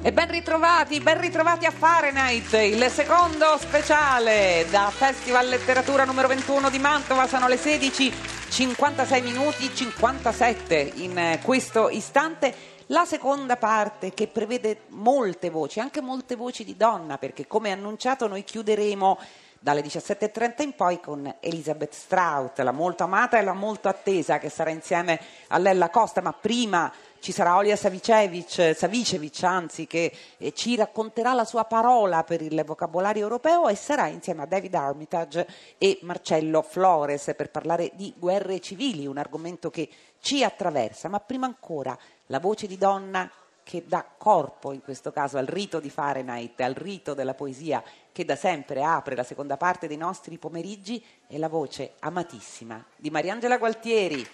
E ben ritrovati, ben ritrovati a Fahrenheit, il secondo speciale da Festival Letteratura numero 21 di Mantova. Sono le 16, 56 minuti 57 in questo istante. La seconda parte che prevede molte voci, anche molte voci di donna, perché come annunciato noi chiuderemo dalle 17.30 in poi con Elisabeth Strout, la molto amata e la molto attesa che sarà insieme a Lella Costa, ma prima ci sarà Olia Savicevic, Savicevic anzi, che eh, ci racconterà la sua parola per il vocabolario europeo e sarà insieme a David Armitage e Marcello Flores per parlare di guerre civili, un argomento che ci attraversa, ma prima ancora la voce di donna che dà corpo in questo caso al rito di Fahrenheit, al rito della poesia che da sempre apre la seconda parte dei nostri pomeriggi è la voce amatissima di Mariangela Gualtieri.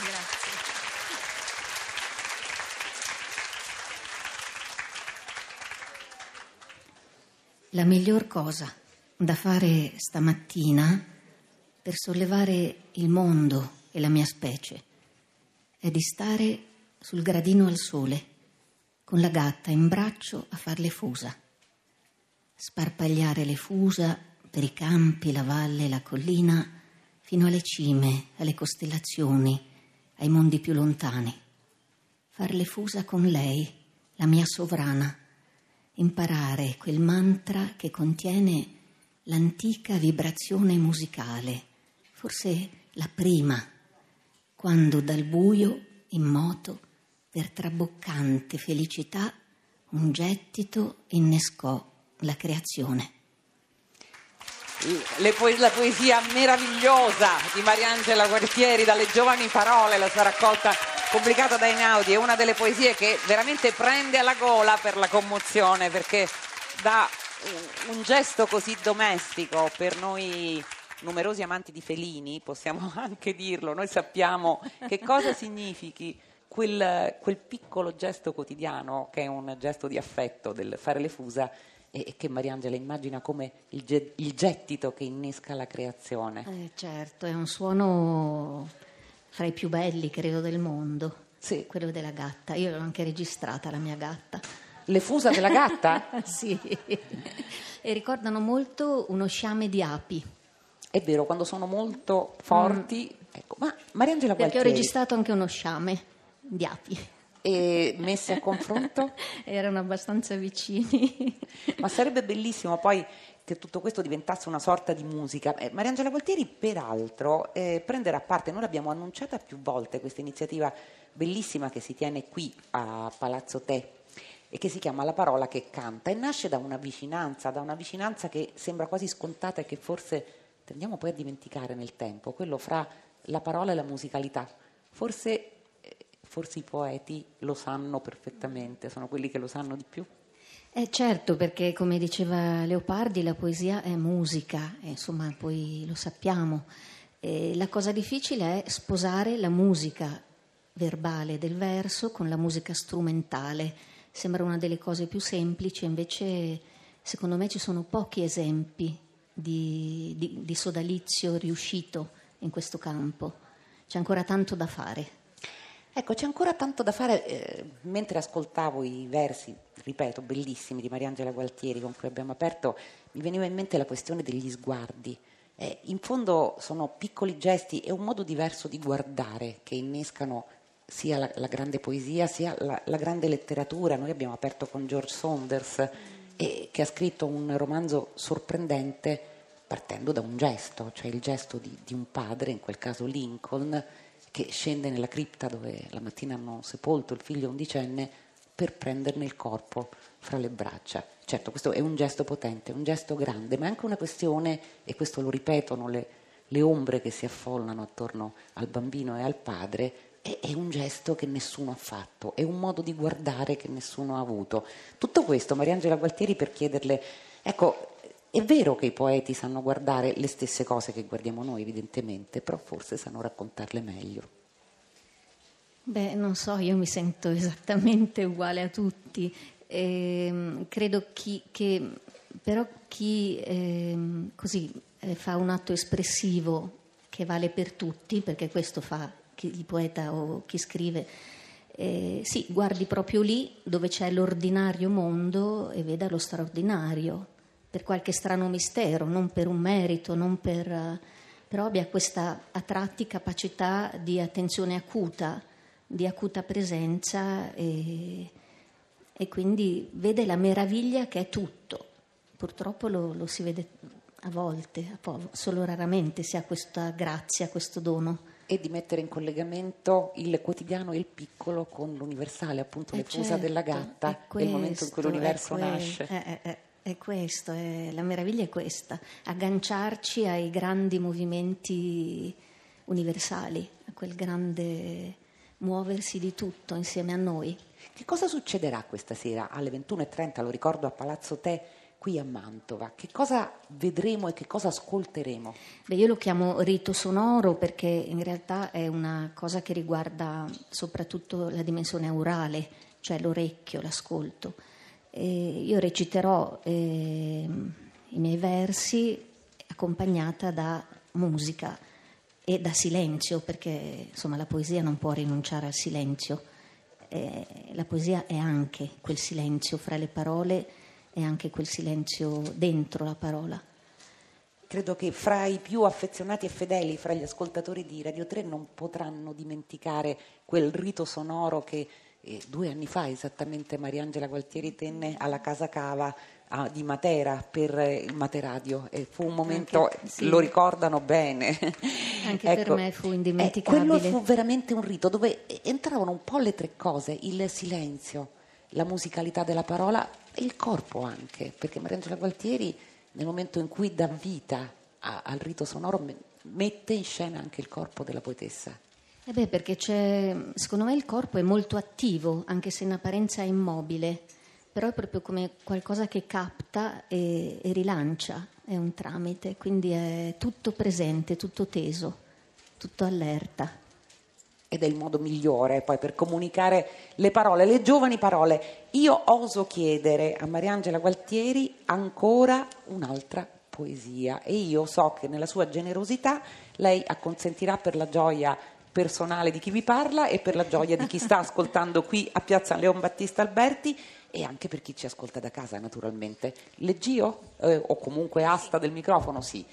Grazie. La miglior cosa da fare stamattina per sollevare il mondo e la mia specie è di stare sul gradino al sole, con la gatta in braccio a far le fusa. Sparpagliare le fusa per i campi, la valle, la collina, fino alle cime, alle costellazioni, ai mondi più lontani. Far le fusa con lei, la mia sovrana. Imparare quel mantra che contiene l'antica vibrazione musicale, forse la prima, quando dal buio, in moto, per traboccante felicità un gettito innescò la creazione. Po- la poesia meravigliosa di Mariangela Guartieri dalle giovani parole, la sua raccolta pubblicata da Einaudi, è una delle poesie che veramente prende alla gola per la commozione perché dà un, gesto così domestico per noi numerosi amanti di felini, possiamo anche dirlo, noi sappiamo che cosa significhi quel, quel, piccolo gesto quotidiano che è un gesto di affetto del fare le fusa e, che Mariangela immagina come il, gettito che innesca la creazione. Eh, certo, è un suono fra i più belli, credo, del mondo. Sì. Quello della gatta. Io l'ho anche registrata, la mia gatta. Le fusa della gatta? sì. E ricordano molto uno sciame di api. È vero, quando sono molto forti. Mm. Ecco, ma Mariangela Perché ho registrato anche uno sciame di api. E messi a confronto? Erano abbastanza vicini. Ma sarebbe bellissimo poi che tutto questo diventasse una sorta di musica. Eh, Mariangela Gualtieri, peraltro, eh, prenderà parte, noi l'abbiamo annunciata più volte, questa iniziativa bellissima che si tiene qui a Palazzo Te e che si chiama La parola che canta e nasce da una vicinanza, da una vicinanza che sembra quasi scontata e che forse tendiamo poi a dimenticare nel tempo, quello fra la parola e la musicalità. Forse forse i poeti lo sanno perfettamente, sono quelli che lo sanno di più. Eh certo, perché come diceva Leopardi, la poesia è musica, e insomma poi lo sappiamo. E la cosa difficile è sposare la musica verbale del verso con la musica strumentale. Sembra una delle cose più semplici, invece secondo me ci sono pochi esempi di, di, di sodalizio riuscito in questo campo. C'è ancora tanto da fare. Ecco, c'è ancora tanto da fare. Eh, mentre ascoltavo i versi, ripeto, bellissimi di Mariangela Gualtieri con cui abbiamo aperto, mi veniva in mente la questione degli sguardi. Eh, in fondo sono piccoli gesti e un modo diverso di guardare che innescano sia la, la grande poesia sia la, la, grande letteratura. Noi abbiamo aperto con George Saunders, eh, che ha scritto un romanzo sorprendente partendo da un gesto, cioè il gesto di, di un padre, in quel caso Lincoln che scende nella cripta dove la mattina hanno sepolto il figlio undicenne per prenderne il corpo fra le braccia. Certo, questo è un gesto potente, un gesto grande, ma è anche una questione, e questo lo ripetono le, le ombre che si affollano attorno al bambino e al padre, è, un gesto che nessuno ha fatto, è un modo di guardare che nessuno ha avuto. Tutto questo, Mariangela Gualtieri, per chiederle, ecco, è vero che i poeti sanno guardare le stesse cose che guardiamo noi, evidentemente, però forse sanno raccontarle meglio. Beh, non so, io mi sento esattamente uguale a tutti. Eh, credo chi, che, però chi eh, così eh, fa un atto espressivo che vale per tutti, perché questo fa chi, il poeta o chi scrive, Eh, sì, guardi proprio lì dove c'è l'ordinario mondo e veda lo straordinario, per qualche strano mistero, non per un merito, non per, però abbia questa a tratti capacità di attenzione acuta, di acuta presenza e, e quindi vede la meraviglia che è tutto. Purtroppo lo, lo si vede a volte, solo raramente si ha questa grazia, questo dono e di mettere in collegamento il quotidiano e il piccolo con l'universale, appunto le fusa certo, della gatta, è, questo, il momento in cui l'universo nasce. È, è, è questo, la meraviglia è questa, agganciarci ai grandi movimenti universali, a quel grande muoversi di tutto insieme a noi. Che cosa succederà questa sera alle 21.30, lo ricordo a Palazzo Te? qui a Mantova. Che cosa vedremo e che cosa ascolteremo? Beh, io lo chiamo rito sonoro perché in realtà è una cosa che riguarda soprattutto la dimensione aurale, cioè l'orecchio, l'ascolto. E io reciterò eh, i miei versi accompagnata da musica e da silenzio, perché insomma la poesia non può rinunciare al silenzio. Eh, la poesia è anche quel silenzio fra le parole e anche quel silenzio dentro la parola. Credo che fra i più affezionati e fedeli, fra gli ascoltatori di Radio 3, non potranno dimenticare quel rito sonoro che eh, due anni fa esattamente Mariangela Gualtieri tenne alla Casa Cava ah, di Matera per eh, il Materadio e fu un momento, Anche, sì. lo ricordano bene. Anche ecco, per me fu indimenticabile. Eh, quello fu veramente un rito dove entravano un po' le tre cose, il silenzio, la musicalità della parola e il corpo anche, perché Mariangela Gualtieri nel momento in cui dà vita a, al rito sonoro mette in scena anche il corpo della poetessa. Eh beh, perché secondo me il corpo è molto attivo, anche se in apparenza è immobile, però è proprio come qualcosa che capta e, e rilancia, è un tramite, quindi è tutto presente, tutto teso, tutto allerta ed è il modo migliore poi per comunicare le parole, le giovani parole. Io oso chiedere a Mariangela Gualtieri ancora un'altra poesia e io so che nella sua generosità lei acconsentirà per la gioia personale di chi vi parla e per la gioia di chi sta ascoltando qui a Piazza Leon Battista Alberti e anche per chi ci ascolta da casa naturalmente. Leggio eh, o comunque asta del microfono, sì.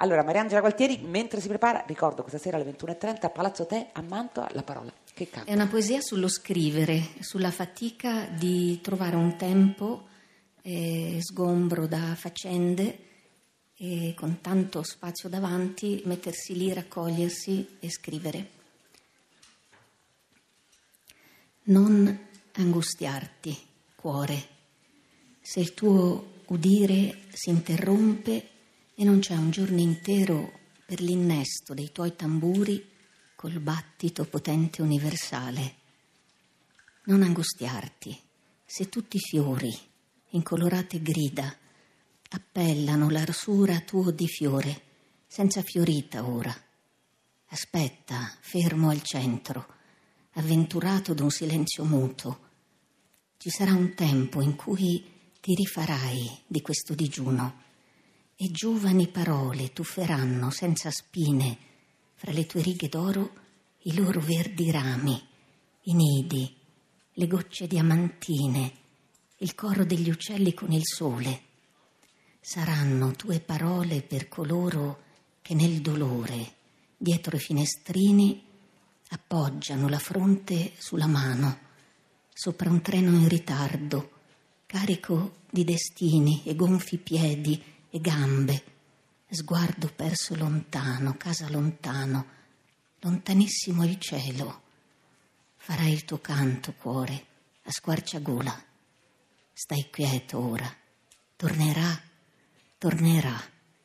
Allora, Mariangela Gualtieri, mentre si prepara, ricordo questa sera alle 21.30 a Palazzo Te a Mantova, la parola che canta. È una poesia sullo scrivere, sulla fatica di trovare un tempo eh, sgombro da faccende e con tanto spazio davanti mettersi lì, raccogliersi e scrivere. Non angustiarti, cuore, se il tuo udire si interrompe e non c'è un giorno intero per l'innesto dei tuoi tamburi col battito potente universale. Non angustiarti se tutti i fiori, incolorate grida, appellano l'arsura tuo di fiore, senza fiorita ora. Aspetta, fermo al centro, avventurato d'un silenzio muto. Ci sarà un tempo in cui ti rifarai di questo digiuno e giovani parole tufferanno senza spine fra le tue righe d'oro i loro verdi rami, i nidi, le gocce diamantine, il coro degli uccelli con il sole. Saranno tue parole per coloro che nel dolore, dietro i finestrini, appoggiano la fronte sulla mano, sopra un treno in ritardo, carico di destini e gonfi piedi e gambe, sguardo perso lontano, casa lontano, lontanissimo il cielo. Farai il tuo canto, cuore, a squarciagola. Stai quieto ora. Tornerà, tornerà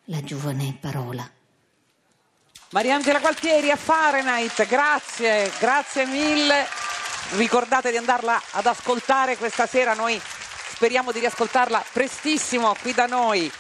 la giovane parola. Mariangela Gualtieri a Fahrenheit, grazie, grazie mille. Ricordate di andarla ad ascoltare questa sera, noi speriamo di riascoltarla prestissimo qui da noi.